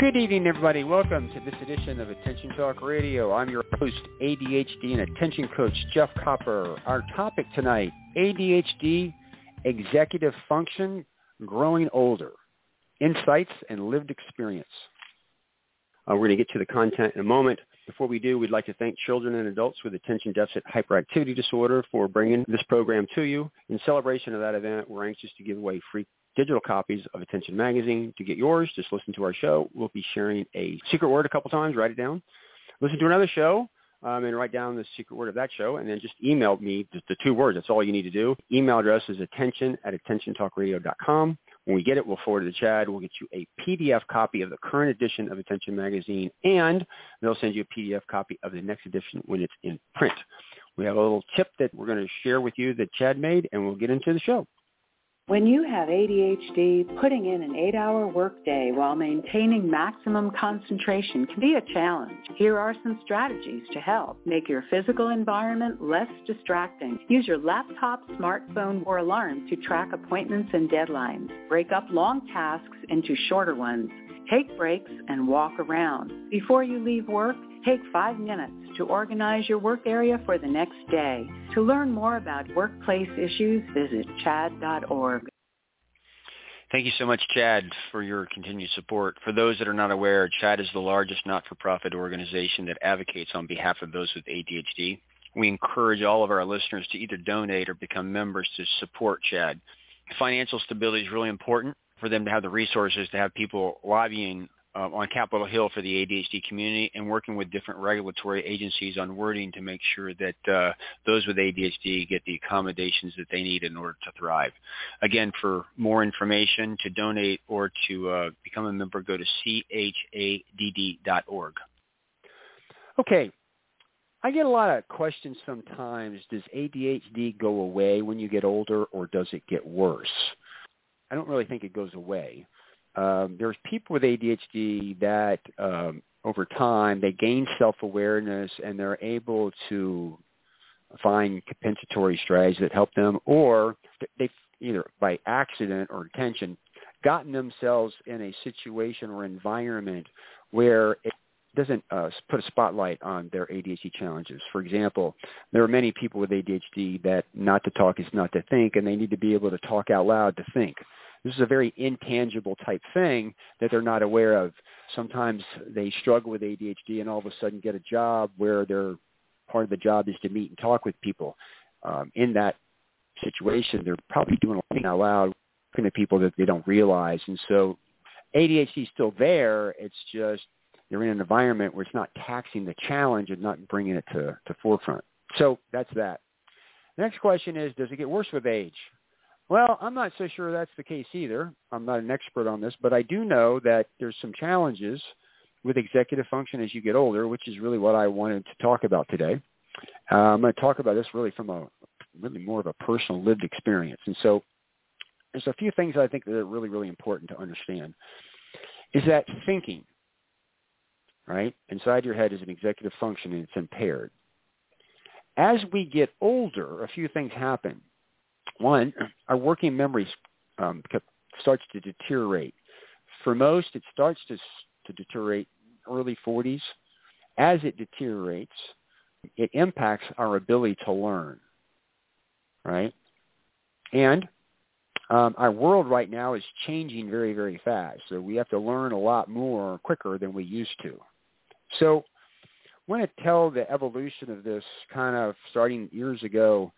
Good evening, everybody. Welcome to this edition of Attention Talk Radio. I'm your host, ADHD and Attention Coach Jeff Copper. Our topic tonight, ADHD, Executive Function, Growing Older, Insights and Lived Experience. Uh, we're going to get to the content in a moment. Before we do, we'd like to thank children and adults with attention deficit hyperactivity disorder for bringing this program to you. In celebration of that event, we're anxious to give away free digital copies of Attention Magazine. To get yours, just listen to our show. We'll be sharing a secret word a couple times. Write it down. Listen to another show um, and write down the secret word of that show, and then just email me the, the two words. That's all you need to do. Email address is attention at attentiontalkradio.com. When we get it, we'll forward it to CHADD. We'll get you a PDF copy of the current edition of Attention Magazine, and they'll send you a PDF copy of the next edition when it's in print. We have a little tip that we're going to share with you that CHADD made, and we'll get into the show. When you have ADHD, putting in an eight-hour workday while maintaining maximum concentration can be a challenge. Here are some strategies to help. Make your physical environment less distracting. Use your laptop, smartphone, or alarm to track appointments and deadlines. Break up long tasks into shorter ones. Take breaks and walk around. Before you leave work, Take five minutes to organize your work area for the next day. To learn more about workplace issues, visit chadd.org. Thank you so much, CHADD, for your continued support. For those that are not aware, CHADD is the largest not-for-profit organization that advocates on behalf of those with ADHD. We encourage all of our listeners to either donate or become members to support CHADD. Financial stability is really important for them to have the resources to have people lobbying uh, on Capitol Hill for the ADHD community and working with different regulatory agencies on wording to make sure that uh, those with ADHD get the accommodations that they need in order to thrive. Again, for more information, to donate or to uh, become a member, go to chadd.org. Okay. I get a lot of questions sometimes. Does ADHD go away when you get older or does it get worse? I don't really think it goes away um, there's people with ADHD that um, over time they gain self-awareness and they're able to find compensatory strategies that help them, or they either by accident or intention gotten themselves in a situation or environment where it doesn't uh, put a spotlight on their ADHD challenges. For example, there are many people with ADHD that not to talk is not to think, and they need to be able to talk out loud to think. This is a very intangible type thing that they're not aware of. Sometimes they struggle with ADHD and all of a sudden get a job where their part of the job is to meet and talk with people. Um, in that situation, they're probably doing a thing out loud, looking at people that they don't realize. And so ADHD is still there. It's just they're in an environment where it's not taxing the challenge and not bringing it to, to forefront. So that's that. The next question is, does it get worse with age? Well, I'm not so sure that's the case either. I'm not an expert on this, but I do know that there's some challenges with executive function as you get older, which is really what I wanted to talk about today. Uh, I'm going to talk about this really from a really more of a personal lived experience. And so there's a few things I think that are really, really important to understand. Is that thinking, right, inside your head is an executive function and it's impaired. As we get older, a few things happen one, our working memory um, starts to deteriorate. For most, it starts to, to deteriorate early 40s. As it deteriorates, it impacts our ability to learn, right? And um, our world right now is changing very, very fast. So we have to learn a lot more quicker than we used to. So I want to tell the evolution of this kind of starting years ago.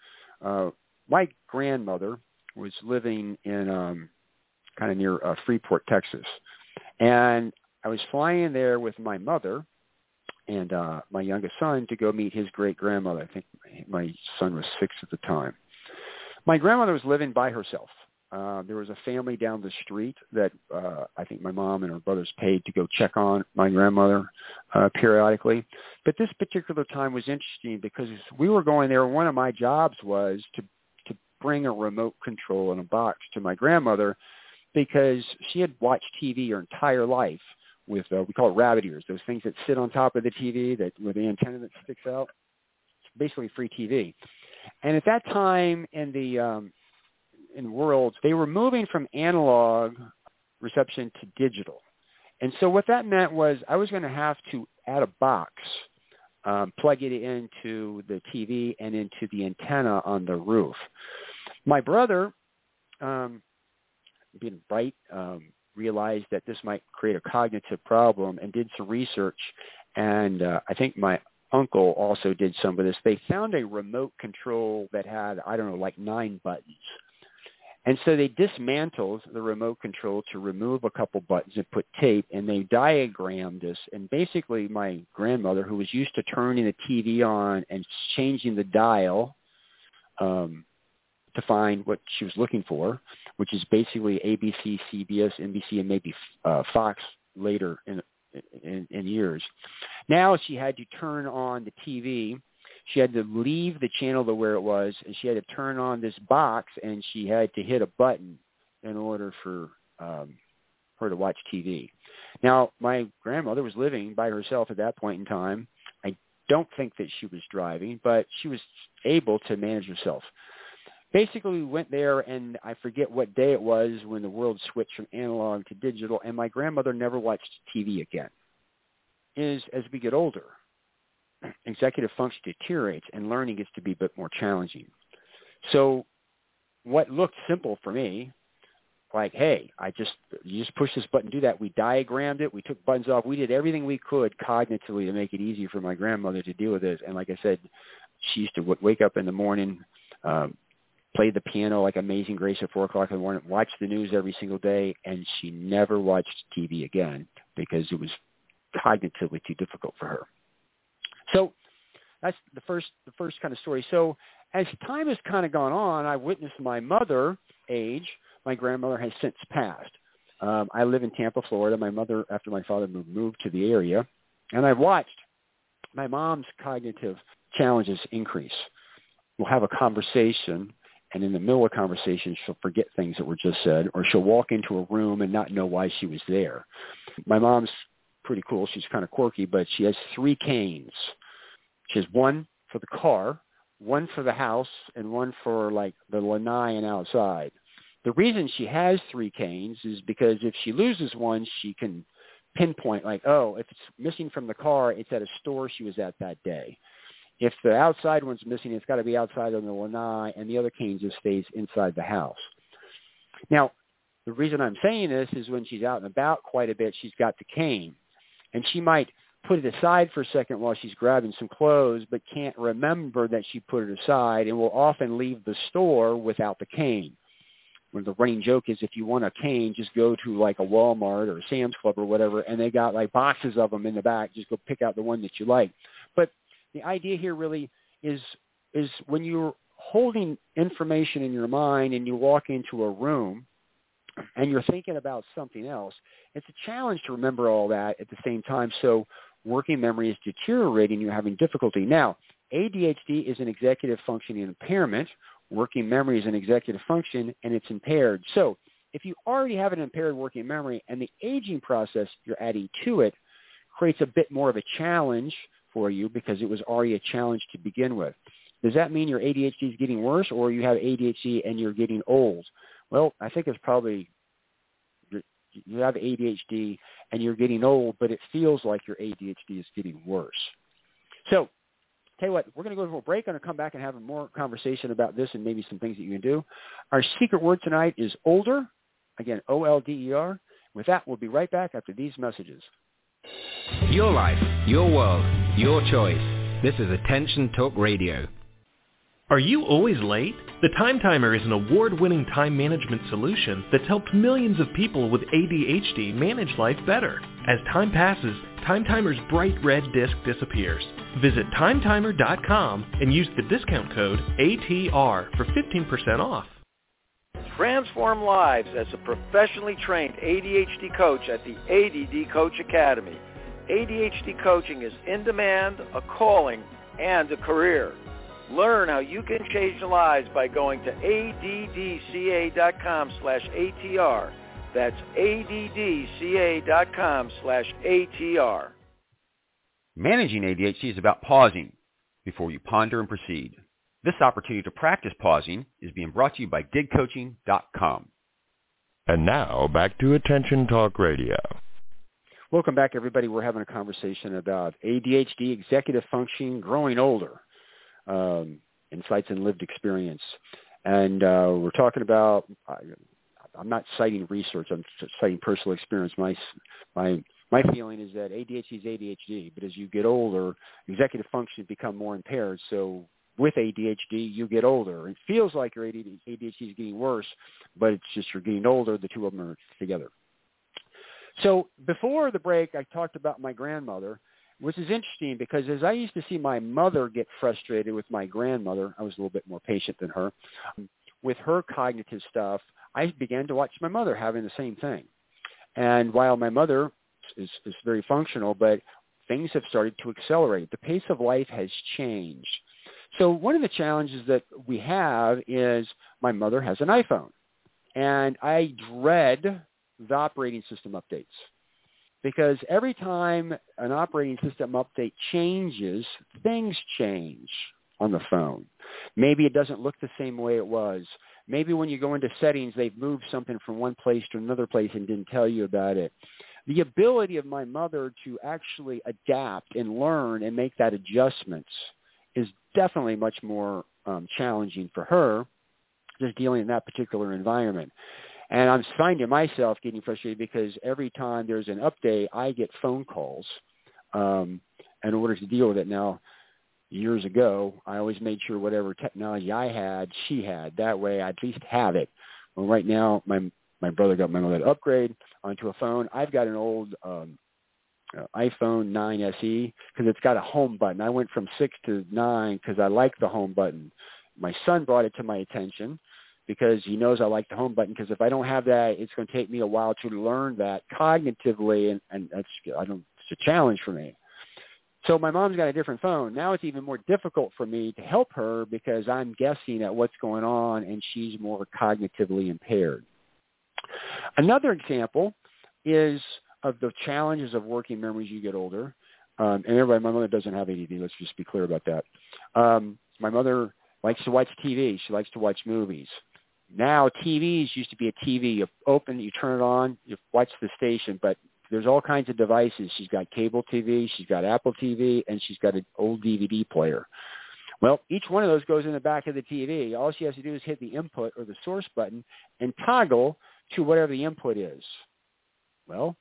Uh, my grandmother was living in um, kind of near uh, Freeport, Texas, and I was flying there with my mother and uh, my youngest son to go meet his great grandmother. I think my son was six at the time. My grandmother was living by herself. Uh, there was a family down the street that uh, I think my mom and her brothers paid to go check on my grandmother uh, periodically. But this particular time was interesting because we were going there. One of my jobs was to to bring a remote control in a box to my grandmother because she had watched TV her entire life with uh, we call it rabbit ears, those things that sit on top of the TV that with the antenna that sticks out. It's basically free TV. And at that time in the um, in worlds, they were moving from analog reception to digital. And so what that meant was I was going to have to add a box, um, plug it into the TV and into the antenna on the roof. My brother, um, being bright, um, realized that this might create a cognitive problem and did some research. And uh, I think my uncle also did some of this. They found a remote control that had, I don't know, like nine buttons. And so they dismantled the remote control to remove a couple buttons and put tape, and they diagrammed this. And basically, my grandmother, who was used to turning the TV on and changing the dial um, to find what she was looking for, which is basically ABC, CBS, NBC, and maybe uh, Fox later in, in, in years. Now she had to turn on the TV she had to leave the channel to where it was, and she had to turn on this box, and she had to hit a button in order for um, her to watch TV. Now, my grandmother was living by herself at that point in time. I don't think that she was driving, but she was able to manage herself. Basically, we went there, and I forget what day it was when the world switched from analog to digital, and my grandmother never watched TV again. Is as we get older, executive function deteriorates and learning gets to be a bit more challenging. So what looked simple for me, like, hey, I just you just push this button, do that. We diagrammed it, we took buttons off, we did everything we could cognitively to make it easy for my grandmother to deal with this. And like I said, she used to wake up in the morning, um, play the piano like Amazing Grace at four o'clock in the morning, watch the news every single day, and she never watched TV again because it was cognitively too difficult for her. So that's the first the first kind of story. So as time has kind of gone on, I witnessed my mother age. My grandmother has since passed. Um, I live in Tampa, Florida. My mother, after my father moved, moved to the area, and I've watched my mom's cognitive challenges increase. We'll have a conversation, and in the middle of conversation, she'll forget things that were just said, or she'll walk into a room and not know why she was there. My mom's pretty cool. She's kind of quirky, but she has three canes she has one for the car, one for the house, and one for like the lanai and outside. The reason she has three canes is because if she loses one, she can pinpoint like, oh, if it's missing from the car, it's at a store she was at that day. If the outside one's missing, it's got to be outside on the lanai, and the other cane just stays inside the house. Now, the reason I'm saying this is when she's out and about quite a bit, she's got the cane, and she might put it aside for a second while she's grabbing some clothes, but can't remember that she put it aside and will often leave the store without the cane. When the running joke is if you want a cane, just go to like a Walmart or a Sam's Club or whatever, and they got like boxes of them in the back. Just go pick out the one that you like. But the idea here really is is when you're holding information in your mind and you walk into a room and you're thinking about something else, it's a challenge to remember all that at the same time. So working memory is deteriorating, you're having difficulty. Now, ADHD is an executive functioning impairment. Working memory is an executive function, and it's impaired. So if you already have an impaired working memory and the aging process you're adding to it creates a bit more of a challenge for you because it was already a challenge to begin with. Does that mean your ADHD is getting worse or you have ADHD and you're getting old? Well, I think it's probably you have ADHD and you're getting old, but it feels like your ADHD is getting worse. So, tell you what, we're going to go to a break. I'm going to come back and have a more conversation about this and maybe some things that you can do. Our secret word tonight is older. Again, O-L-D-E-R. With that, we'll be right back after these messages. Your life, your world, your choice. This is Attention Talk Radio. Are you always late? The Time Timer is an award-winning time management solution that's helped millions of people with ADHD manage life better. As time passes, Time Timer's bright red disc disappears. Visit timetimer.com and use the discount code ATR for 15% off. Transform lives as a professionally trained ADHD coach at the ADD Coach Academy. ADHD coaching is in demand, a calling, and a career. Learn how you can change lives by going to addca.com slash ATR. That's addca.com slash ATR. Managing ADHD is about pausing before you ponder and proceed. This opportunity to practice pausing is being brought to you by digcoaching.com. And now back to Attention Talk Radio. Welcome back, everybody. We're having a conversation about ADHD, executive functioning, growing older, um, insights and lived experience. And uh, we're talking about, I, I'm not citing research, I'm citing personal experience. My, my, my feeling is that ADHD is ADHD, but as you get older, executive functions become more impaired. So with ADHD, you get older. It feels like your ADHD is getting worse, but it's just you're getting older. The two of them are together. So before the break, I talked about my grandmother, which is interesting because as I used to see my mother get frustrated with my grandmother, I was a little bit more patient than her. With her cognitive stuff, I began to watch my mother having the same thing. And while my mother is, is very functional, but things have started to accelerate. The pace of life has changed. So one of the challenges that we have is my mother has an iPhone. And I dread the operating system updates because every time an operating system update changes, things change on the phone. Maybe it doesn't look the same way it was. Maybe when you go into settings, they've moved something from one place to another place and didn't tell you about it. The ability of my mother to actually adapt and learn and make that adjustments definitely much more um, challenging for her just dealing in that particular environment. And I'm finding myself getting frustrated because every time there's an update, I get phone calls um, in order to deal with it. Now, years ago, I always made sure whatever technology I had, she had. That way, I at least have it. Well, right now, my my brother got my mother to upgrade onto a phone. I've got an old um, Uh, iPhone 9 SE because it's got a home button. I went from 6 to 9 because I like the home button. My son brought it to my attention because he knows I like the home button because if I don't have that, it's going to take me a while to learn that cognitively, and, and that's I don't. It's a challenge for me. So my mom's got a different phone. Now it's even more difficult for me to help her because I'm guessing at what's going on, and she's more cognitively impaired. Another example is of the challenges of working memories you get older. Um, and everybody, my mother doesn't have ADD. Let's just be clear about that. Um, my mother likes to watch TV. She likes to watch movies. Now TVs used to be a TV. You open, you turn it on, you watch the station. But there's all kinds of devices. She's got cable TV, she's got Apple TV, and she's got an old DVD player. Well, each one of those goes in the back of the TV. All she has to do is hit the input or the source button and toggle to whatever the input is. Well,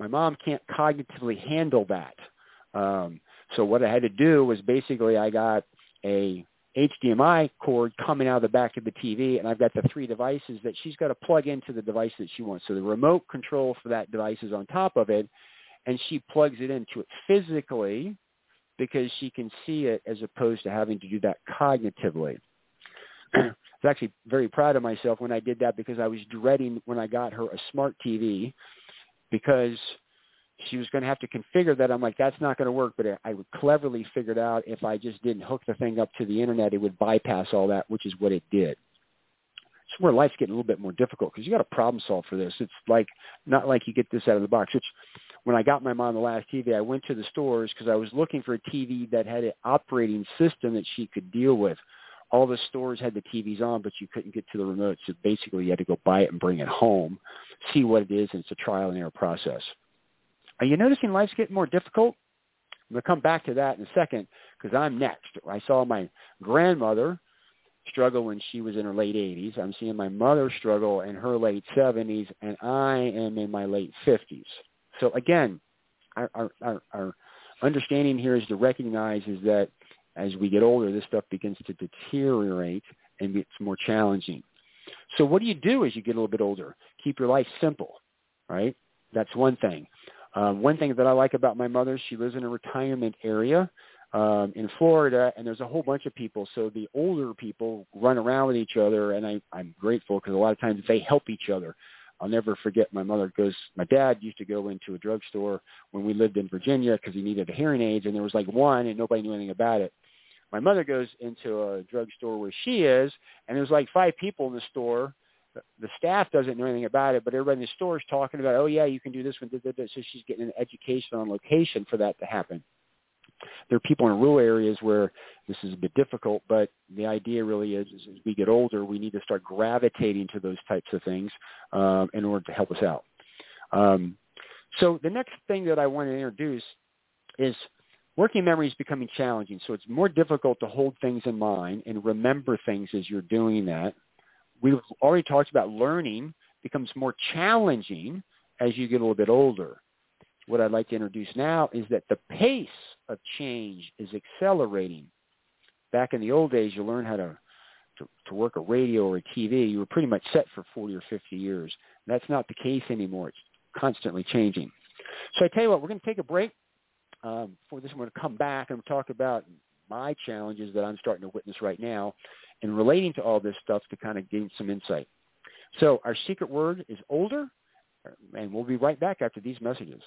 my mom can't cognitively handle that. Um, so what I had to do was basically I got a HDMI cord coming out of the back of the TV, and I've got the three devices that she's got to plug into the device that she wants. So the remote control for that device is on top of it, and she plugs it into it physically because she can see it as opposed to having to do that cognitively. I was actually very proud of myself when I did that because I was dreading when I got her a smart TV because she was going to have to configure that. I'm like, that's not going to work. But I cleverly figured out if I just didn't hook the thing up to the internet, it would bypass all that, which is what it did. It's where life's getting a little bit more difficult because you got to problem solve for this. It's like not like you get this out of the box. Which when I got my mom the last TV, I went to the stores because I was looking for a TV that had an operating system that she could deal with. All the stores had the TVs on, but you couldn't get to the remote. So basically, you had to go buy it and bring it home, see what it is, and it's a trial and error process. Are you noticing life's getting more difficult? I'm going to come back to that in a second because I'm next. I saw my grandmother struggle when she was in her late 80s. I'm seeing my mother struggle in her late 70s, and I am in my late 50s. So again, our, our, our, understanding here is to recognize is that as we get older, this stuff begins to deteriorate and gets more challenging. So what do you do as you get a little bit older? Keep your life simple, right? That's one thing. Um, one thing that I like about my mother, she lives in a retirement area. um, in Florida, and there's a whole bunch of people. So the older people run around with each other, and I, I'm grateful because a lot of times they help each other. I'll never forget my mother goes. My dad used to go into a drugstore when we lived in Virginia because he needed a hearing aids, and there was like one, and nobody knew anything about it. My mother goes into a drugstore where she is, and there's like five people in the store. The staff doesn't know anything about it, but everybody in the store is talking about, oh yeah, you can do this one. So she's getting an education on location for that to happen there are people in rural areas where this is a bit difficult, but the idea really is, is as we get older, we need to start gravitating to those types of things um, in order to help us out. Um, so the next thing that I want to introduce is working memory is becoming challenging. So it's more difficult to hold things in mind and remember things as you're doing that. We've already talked about learning becomes more challenging as you get a little bit older what I'd like to introduce now is that the pace of change is accelerating. Back in the old days, you learn how to, to, to work a radio or a TV. You were pretty much set for 40 or 50 years. That's not the case anymore. It's constantly changing. So I tell you what, we're going to take a break. Um, for this, I'm going to come back and talk about my challenges that I'm starting to witness right now and relating to all this stuff to kind of gain some insight. So our secret word is older, and we'll be right back after these messages.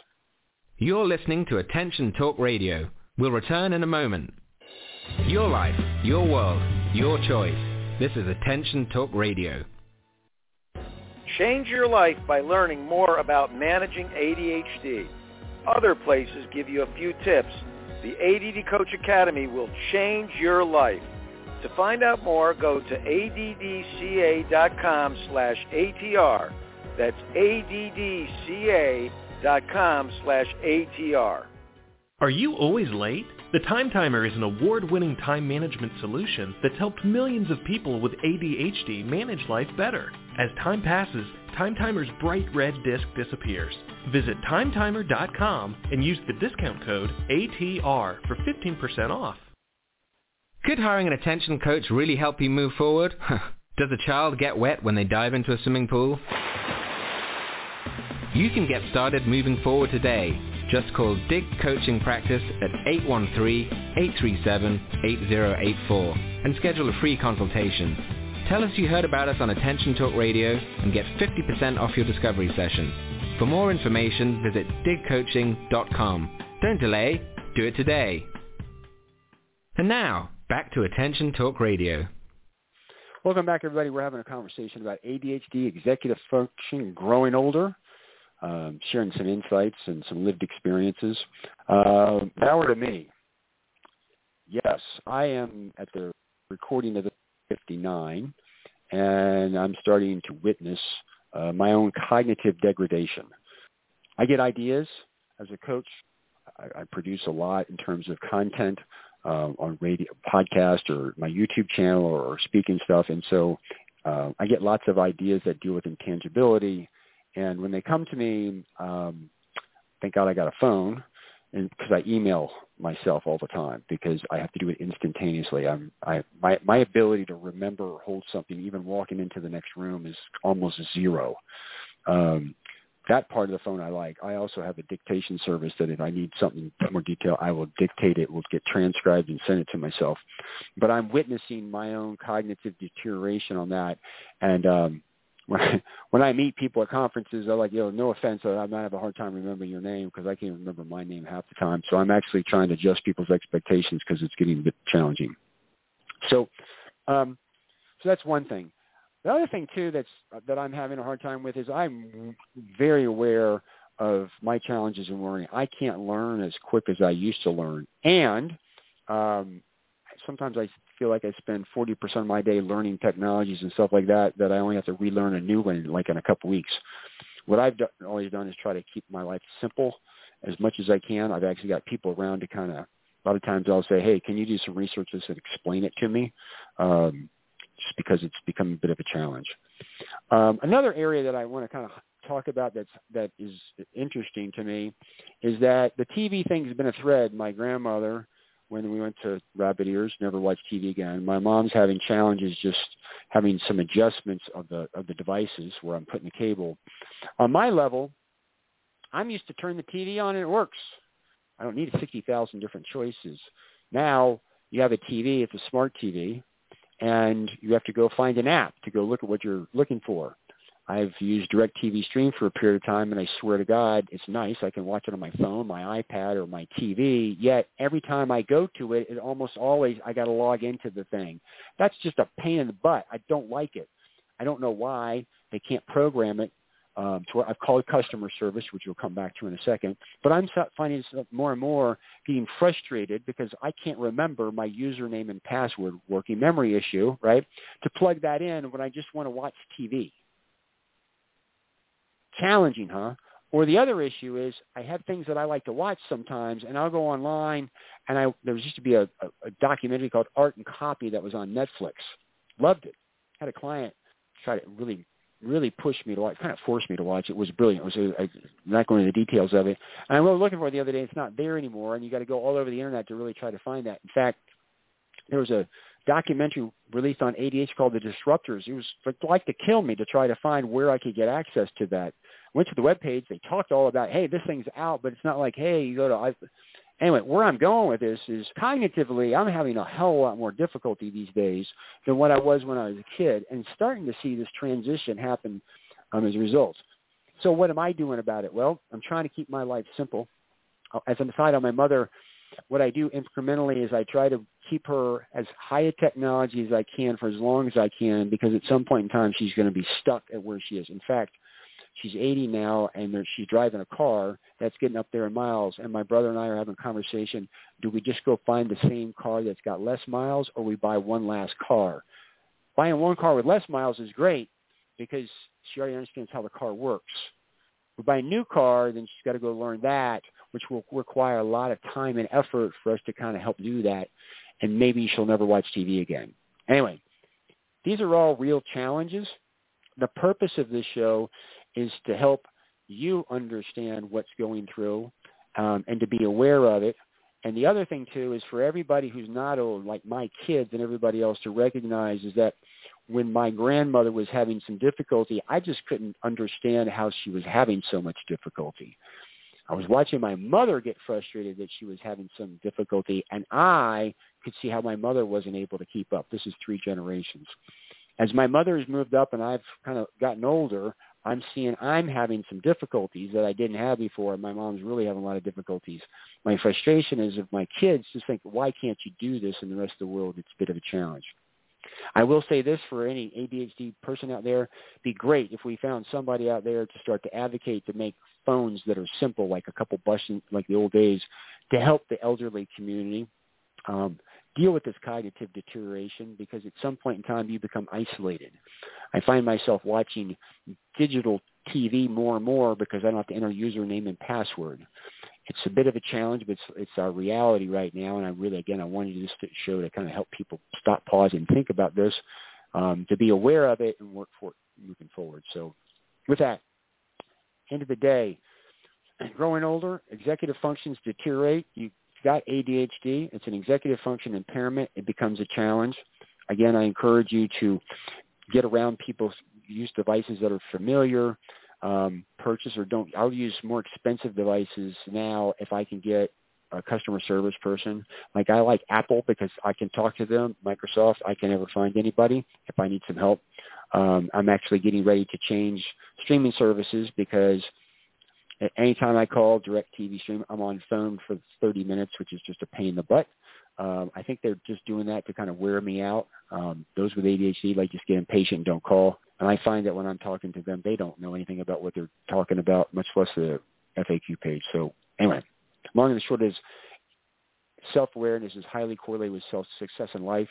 You're listening to Attention Talk Radio. We'll return in a moment. Your life, your world, your choice. This is Attention Talk Radio. Change your life by learning more about managing ADHD. Other places give you a few tips. The ADD Coach Academy will change your life. To find out more, go to addca.com slash ATR. That's addca.com com slash ATR. Are you always late? The Time Timer is an award-winning time management solution that's helped millions of people with ADHD manage life better. As time passes, Time Timer's bright red disc disappears. Visit timetimer.com and use the discount code ATR for 15% off. Could hiring an attention coach really help you move forward? Does a child get wet when they dive into a swimming pool? You can get started moving forward today. Just call Dig Coaching Practice at 813-837-8084 and schedule a free consultation. Tell us you heard about us on Attention Talk Radio and get 50% off your discovery session. For more information, visit digcoaching.com. Don't delay, do it today. And now, back to Attention Talk Radio. Welcome back, everybody. We're having a conversation about ADHD, executive function, growing older um, sharing some insights and some lived experiences. Uh, now to me. Yes, I am at the recording of the 59, and I'm starting to witness uh, my own cognitive degradation. I get ideas as a coach. I, I produce a lot in terms of content uh, on radio, podcast, or my YouTube channel, or, or speaking stuff, and so uh, I get lots of ideas that deal with intangibility, and when they come to me, um, thank God I got a phone, and because I email myself all the time because I have to do it instantaneously. I'm I my my ability to remember or hold something even walking into the next room is almost zero. Um, that part of the phone I like. I also have a dictation service that if I need something more detail, I will dictate it, will get transcribed and send it to myself. But I'm witnessing my own cognitive deterioration on that, and um, when I, when I meet people at conferences, they're like, "Yo, no offense, I might have a hard time remembering your name because I can't remember my name half the time." So I'm actually trying to adjust people's expectations because it's getting a bit challenging. So, um, so that's one thing. The other thing too that's that I'm having a hard time with is I'm very aware of my challenges in learning. I can't learn as quick as I used to learn, and um, sometimes I feel like I spend 40% of my day learning technologies and stuff like that that I only have to relearn a new one like in a couple weeks. What I've do- always done is try to keep my life simple as much as I can. I've actually got people around to kind of, a lot of times I'll say, hey, can you do some research this and explain it to me? Um, just because it's become a bit of a challenge. Um, another area that I want to kind of talk about that's that is interesting to me is that the TV thing has been a thread. My grandmother when we went to Rabbit Ears, never watched TV again. My mom's having challenges just having some adjustments of the of the devices where I'm putting the cable. On my level, I'm used to turn the TV on and it works. I don't need 60,000 different choices. Now you have a TV, it's a smart TV, and you have to go find an app to go look at what you're looking for. I've used DirecTV Stream for a period of time, and I swear to God, it's nice. I can watch it on my phone, my iPad, or my TV. Yet every time I go to it, it almost always I got to log into the thing. That's just a pain in the butt. I don't like it. I don't know why they can't program it. Um, to I've called customer service, which we'll come back to in a second. But I'm finding more and more getting frustrated because I can't remember my username and password, working memory issue, right? To plug that in when I just want to watch TV challenging, huh? Or the other issue is I have things that I like to watch sometimes, and I'll go online, and I there used to be a, a, a documentary called Art and Copy that was on Netflix. Loved it. Had a client try to really really push me to watch, kind of forced me to watch. It was brilliant. It was a, am not going into the details of it. And I was looking for it the other day. It's not there anymore, and you got to go all over the internet to really try to find that. In fact, there was a documentary released on ADH called The Disruptors. It was like to kill me to try to find where I could get access to that went to the web page. They talked all about, hey, this thing's out, but it's not like, hey, you go to. I, anyway, where I'm going with this is cognitively, I'm having a hell of a lot more difficulty these days than what I was when I was a kid, and starting to see this transition happen um, as a result. So what am I doing about it? Well, I'm trying to keep my life simple. Uh, as an aside on my mother, what I do incrementally is I try to keep her as high a technology as I can for as long as I can because at some point in time she's going to be stuck at where she is. In fact, She's 80 now, and she's driving a car that's getting up there in miles. And my brother and I are having a conversation. Do we just go find the same car that's got less miles, or we buy one last car? Buying one car with less miles is great because she already understands how the car works. We buy a new car, then she's got to go learn that, which will require a lot of time and effort for us to kind of help do that. And maybe she'll never watch TV again. Anyway, these are all real challenges. The purpose of this show is to help you understand what's going through um, and to be aware of it. And the other thing too is for everybody who's not old, like my kids and everybody else, to recognize is that when my grandmother was having some difficulty, I just couldn't understand how she was having so much difficulty. I was watching my mother get frustrated that she was having some difficulty, and I could see how my mother wasn't able to keep up. This is three generations. As my mother has moved up and I've kind of gotten older, I'm seeing I'm having some difficulties that I didn't have before. My mom's really having a lot of difficulties. My frustration is of my kids just think, why can't you do this in the rest of the world? It's a bit of a challenge. I will say this for any ADHD person out there, be great if we found somebody out there to start to advocate to make phones that are simple, like a couple buttons, like the old days, to help the elderly community. Um, deal with this cognitive deterioration because at some point in time you become isolated. I find myself watching digital TV more and more because I don't have to enter username and password. It's a bit of a challenge, but it's, it's our reality right now. And I really, again, I wanted this to show to kind of help people stop, pause, and think about this, um, to be aware of it and work for it moving forward. So with that, end of the day, growing older, executive functions deteriorate. You've got ADHD, it's an executive function impairment. It becomes a challenge. Again, I encourage you to get around people, use devices that are familiar, um, purchase or don't. I'll use more expensive devices now if I can get a customer service person. Like I like Apple because I can talk to them. Microsoft, I can never find anybody if I need some help. Um, I'm actually getting ready to change streaming services because – anytime I call DirecTV Stream, I'm on phone for 30 minutes, which is just a pain in the butt. Um, I think they're just doing that to kind of wear me out. Um, those with ADHD like just get impatient and don't call. And I find that when I'm talking to them, they don't know anything about what they're talking about, much less the FAQ page. So anyway, long and short is self-awareness is highly correlated with self-success in life.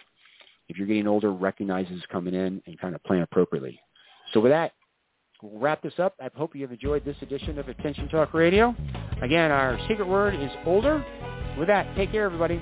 If you're getting older, recognize this coming in and kind of plan appropriately. So with that, we'll wrap this up. I hope you have enjoyed this edition of Attention Talk Radio. Again, our secret word is older. With that, take care, everybody.